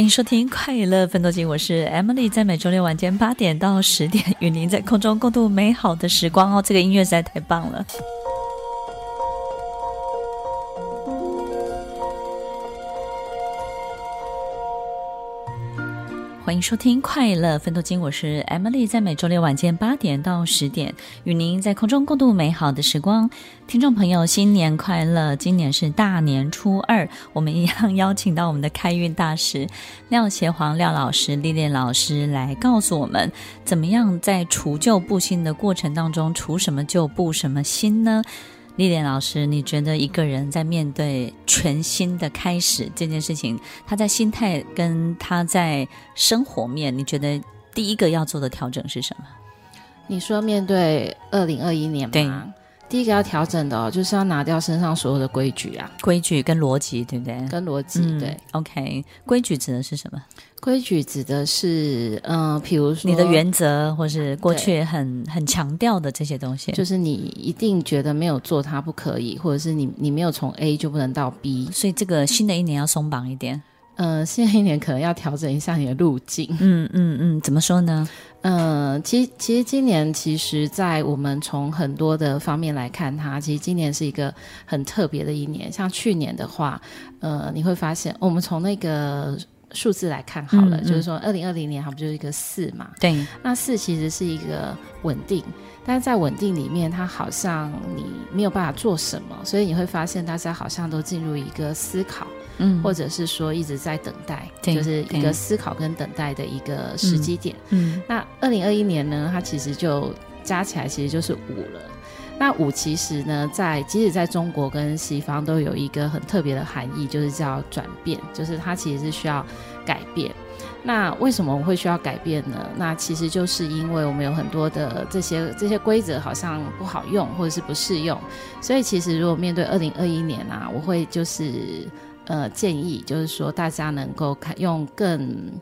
欢迎收听《快乐奋斗记》，我是 Emily，在每周六晚间八点到十点，与您在空中共度美好的时光哦。这个音乐实在太棒了。欢迎收听《快乐芬多精》，我是 Emily，在每周六晚间八点到十点，与您在空中共度美好的时光。听众朋友，新年快乐！今年是大年初二，我们一样邀请到我们的开运大师 廖协煌廖老师、历练老师来告诉我们，怎么样在除旧布新的过程当中，除什么旧，布什么新呢？历练老师，你觉得一个人在面对全新的开始这件事情，他在心态跟他在生活面，你觉得第一个要做的调整是什么？你说面对二零二一年吗？对。第一个要调整的哦，就是要拿掉身上所有的规矩啊，规矩跟逻辑，对不对？跟逻辑，对。嗯，OK，规矩指的是什么？规矩指的是，嗯、呃，比如说你的原则，或是过去很很强调的这些东西，就是你一定觉得没有做它不可以，或者是你你没有从 A 就不能到 B，所以这个新的一年要松绑一点。嗯、呃，新的一年可能要调整一下你的路径。嗯嗯嗯，怎么说呢？嗯、呃，其实其实今年其实，在我们从很多的方面来看它，其实今年是一个很特别的一年。像去年的话，呃，你会发现，我们从那个数字来看好了，嗯嗯就是说，二零二零年它不就是一个四嘛？对，那四其实是一个稳定。但是在稳定里面，它好像你没有办法做什么，所以你会发现大家好像都进入一个思考，嗯，或者是说一直在等待，就是一个思考跟等待的一个时机点。嗯，嗯，那二零二一年呢，它其实就加起来其实就是五了。那五其实呢，在即使在中国跟西方都有一个很特别的含义，就是叫转变，就是它其实是需要改变。那为什么我们会需要改变呢？那其实就是因为我们有很多的这些这些规则好像不好用，或者是不适用。所以其实如果面对二零二一年啊，我会就是呃建议，就是说大家能够看用更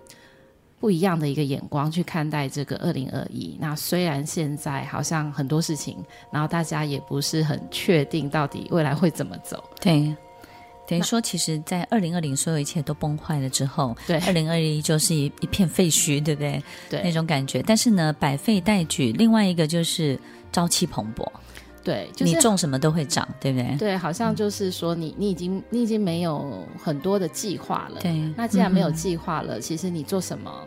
不一样的一个眼光去看待这个二零二一。那虽然现在好像很多事情，然后大家也不是很确定到底未来会怎么走。对。等于说，其实，在二零二零所有一切都崩坏了之后，对，二零二一就是一一片废墟，对不对？对，那种感觉。但是呢，百废待举，另外一个就是朝气蓬勃。对，就是你种什么都会长，对不对？对，好像就是说你，你你已经你已经没有很多的计划了。对，那既然没有计划了，嗯、其实你做什么？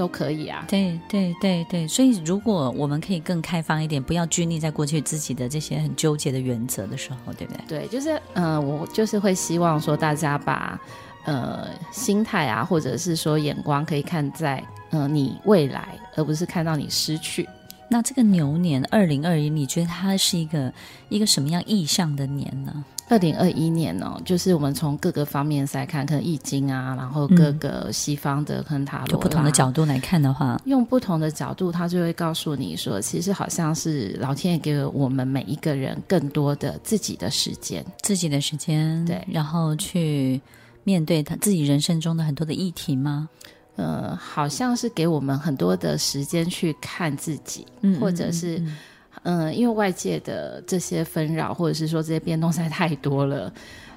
都可以啊，对对对对，所以如果我们可以更开放一点，不要拘泥在过去自己的这些很纠结的原则的时候，对不对？对，就是嗯、呃，我就是会希望说大家把呃心态啊，或者是说眼光，可以看在嗯、呃、你未来，而不是看到你失去。那这个牛年二零二一，你觉得它是一个一个什么样意象的年呢？二零二一年哦，就是我们从各个方面来看，可能易经啊，然后各个西方的可能塔罗，就不同的角度来看的话，用不同的角度，他就会告诉你说，其实好像是老天爷给了我们每一个人更多的自己的时间，自己的时间，对，然后去面对他自己人生中的很多的议题吗？呃，好像是给我们很多的时间去看自己，嗯，或者是。嗯嗯因为外界的这些纷扰，或者是说这些变动实在太多了，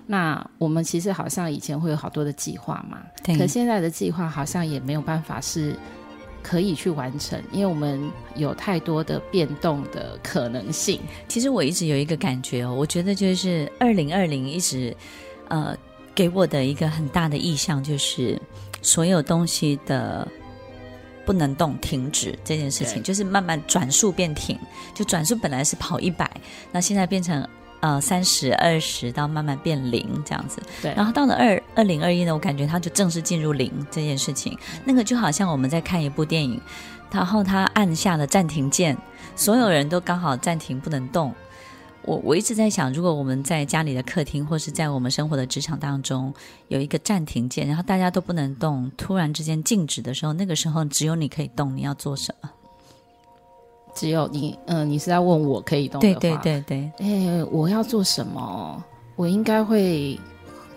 那我们其实好像以前会有好多的计划嘛，可现在的计划好像也没有办法是可以去完成，因为我们有太多的变动的可能性。其实我一直有一个感觉哦，我觉得就是二零二零一直呃给我的一个很大的意向，就是所有东西的。不能动，停止这件事情，就是慢慢转速变停。就转速本来是跑一百，那现在变成呃三十二十到慢慢变零这样子。对。然后到了二二零二一呢，我感觉它就正式进入零这件事情。那个就好像我们在看一部电影，然后他按下了暂停键，所有人都刚好暂停不能动。我我一直在想，如果我们在家里的客厅，或是在我们生活的职场当中，有一个暂停键，然后大家都不能动，突然之间静止的时候，那个时候只有你可以动，你要做什么？只有你，嗯、呃，你是在问我可以动？对对对对。哎，我要做什么？我应该会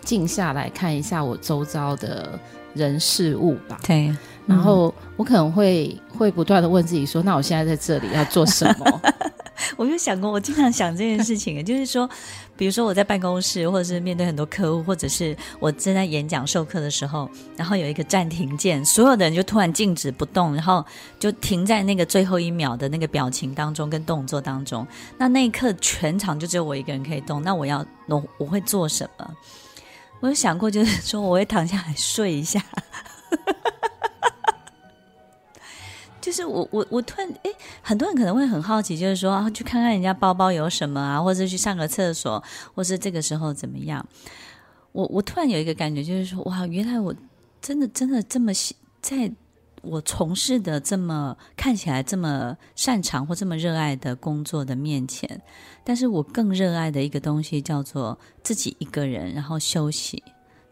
静下来看一下我周遭的人事物吧。对。然后我可能会会不断的问自己说：“那我现在在这里要做什么？” 我就想过，我经常想这件事情，就是说，比如说我在办公室，或者是面对很多客户，或者是我正在演讲授课的时候，然后有一个暂停键，所有的人就突然静止不动，然后就停在那个最后一秒的那个表情当中跟动作当中。那那一刻全场就只有我一个人可以动，那我要我我会做什么？我有想过，就是说我会躺下来睡一下。就是我我我突然诶，很多人可能会很好奇，就是说啊，去看看人家包包有什么啊，或者去上个厕所，或是这个时候怎么样？我我突然有一个感觉，就是说哇，原来我真的真的这么在我从事的这么看起来这么擅长或这么热爱的工作的面前，但是我更热爱的一个东西叫做自己一个人，然后休息，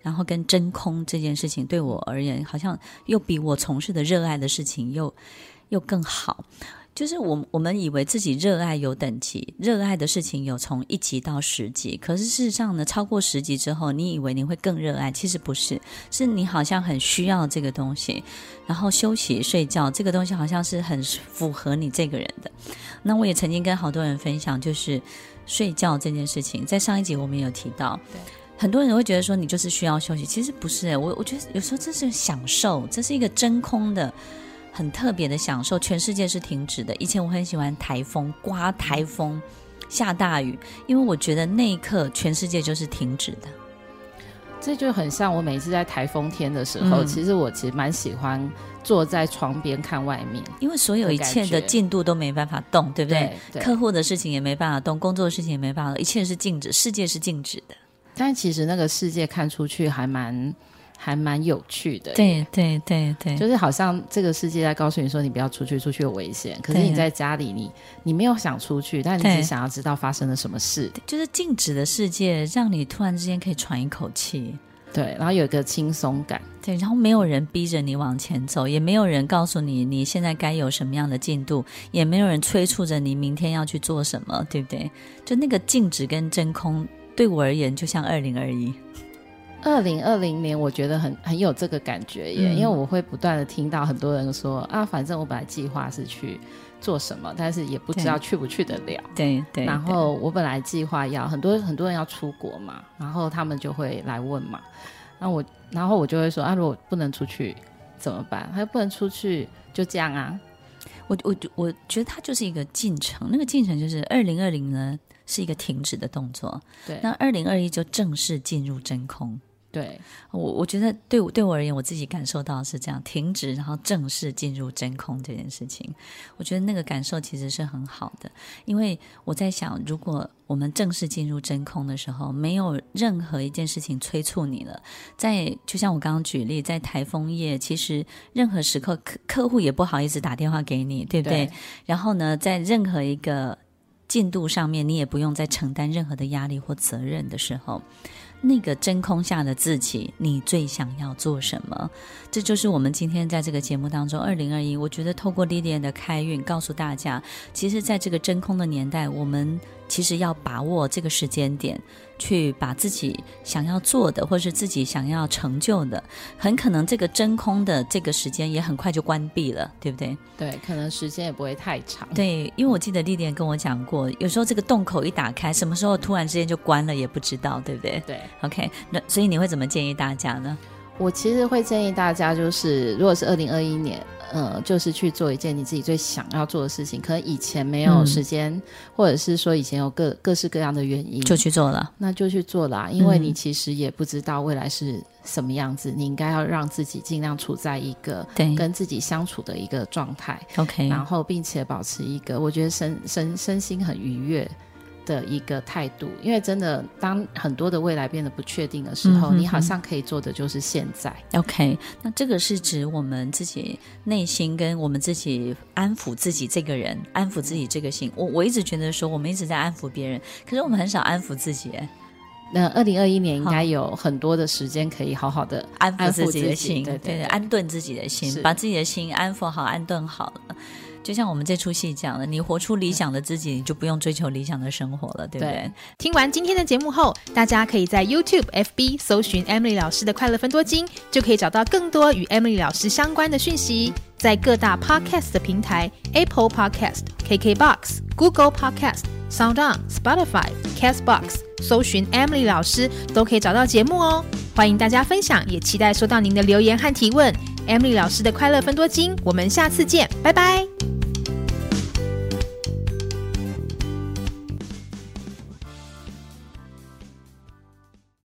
然后跟真空这件事情，对我而言，好像又比我从事的热爱的事情又又更好。就是我我们以为自己热爱有等级，热爱的事情有从一级到十级，可是事实上呢，超过十级之后，你以为你会更热爱，其实不是，是你好像很需要这个东西，然后休息睡觉这个东西好像是很符合你这个人的。那我也曾经跟好多人分享，就是睡觉这件事情，在上一集我们有提到。对。很多人会觉得说，你就是需要休息，其实不是。我我觉得有时候这是享受，这是一个真空的很特别的享受。全世界是停止的。以前我很喜欢台风，刮台风，下大雨，因为我觉得那一刻全世界就是停止的。这就很像我每次在台风天的时候，嗯、其实我其实蛮喜欢坐在床边看外面，因为所有一切的进度都没办法动，对不对？对对，客户的事情也没办法动，工作的事情也没办法动，一切是静止，世界是静止的。但其实那个世界看出去还蛮还蛮有趣的，对对对对，就是好像这个世界在告诉你说，你不要出去，出去有危险。可是你在家里你，你你没有想出去，但你只想要知道发生了什么事。就是静止的世界，让你突然之间可以喘一口气，对，然后有一个轻松感，对，然后没有人逼着你往前走，也没有人告诉你你现在该有什么样的进度，也没有人催促着你明天要去做什么，对不对？就那个静止跟真空。对我而言，就像二零二一，二零二零年，我觉得很很有这个感觉耶，嗯、因为我会不断的听到很多人说啊，反正我本来计划是去做什么，但是也不知道去不去得了。对对。对，然后我本来计划要很多很多人要出国嘛，然后他们就会来问嘛，那我然后我就会说啊，如果不能出去怎么办？他说不能出去，就这样啊。我我我觉得它就是一个进程，那个进程就是二零二零呢。是一个停止的动作，对。那二零二一就正式进入真空，对。我我觉得对我对我而言，我自己感受到的是这样，停止然后正式进入真空这件事情，我觉得那个感受其实是很好的，因为我在想，如果我们正式进入真空的时候，没有任何一件事情催促你了，在就像我刚刚举例，在台风夜，其实任何时刻客客户也不好意思打电话给你，对不对？对。然后呢，在任何一个进度上面，你也不用再承担任何的压力或责任的时候，那个真空下的自己，你最想要做什么？这就是我们今天在这个节目当中，二零二一，我觉得透过 l i l 的开运，告诉大家，其实在这个真空的年代，我们其实要把握这个时间点。去把自己想要做的，或是自己想要成就的，很可能这个真空的这个时间也很快就关闭了，对不对？对，可能时间也不会太长。对，因为我记得丽莲跟我讲过，有时候这个洞口一打开，什么时候突然之间就关了也不知道，对不对？对。OK，那所以你会怎么建议大家呢？我其实会建议大家，就是如果是二零二一年。呃，就是去做一件你自己最想要做的事情，可能以前没有时间，嗯、或者是说以前有各各式各样的原因，就去做了，那就去做了，因为你其实也不知道未来是什么样子，嗯、你应该要让自己尽量处在一个跟自己相处的一个状态，OK，然后并且保持一个我觉得身身身心很愉悦的一个态度，因为真的，当很多的未来变得不确定的时候，嗯、哼哼你好像可以做的就是现在。OK，那这个是指我们自己内心跟我们自己安抚自己这个人，安抚自己这个心。我我一直觉得说，我们一直在安抚别人，可是我们很少安抚自己。那二零二一年应该有很多的时间可以好好的安抚自己的心，对对，对，安顿自己的心，把自己的心安抚好、安顿好了。就像我们这出戏讲的，你活出理想的自己，你就不用追求理想的生活了，对不对？听完今天的节目后，大家可以在 YouTube、FB 搜寻 Emily 老师的快乐分多金，就可以找到更多与 Emily 老师相关的讯息。在各大 Podcast 的平台，Apple Podcast、KKBox、Google Podcast、SoundOn、Spotify、Castbox 搜寻 Emily 老师，都可以找到节目哦。欢迎大家分享，也期待收到您的留言和提问。Emily 老师的快乐分多金，我们下次见，拜拜。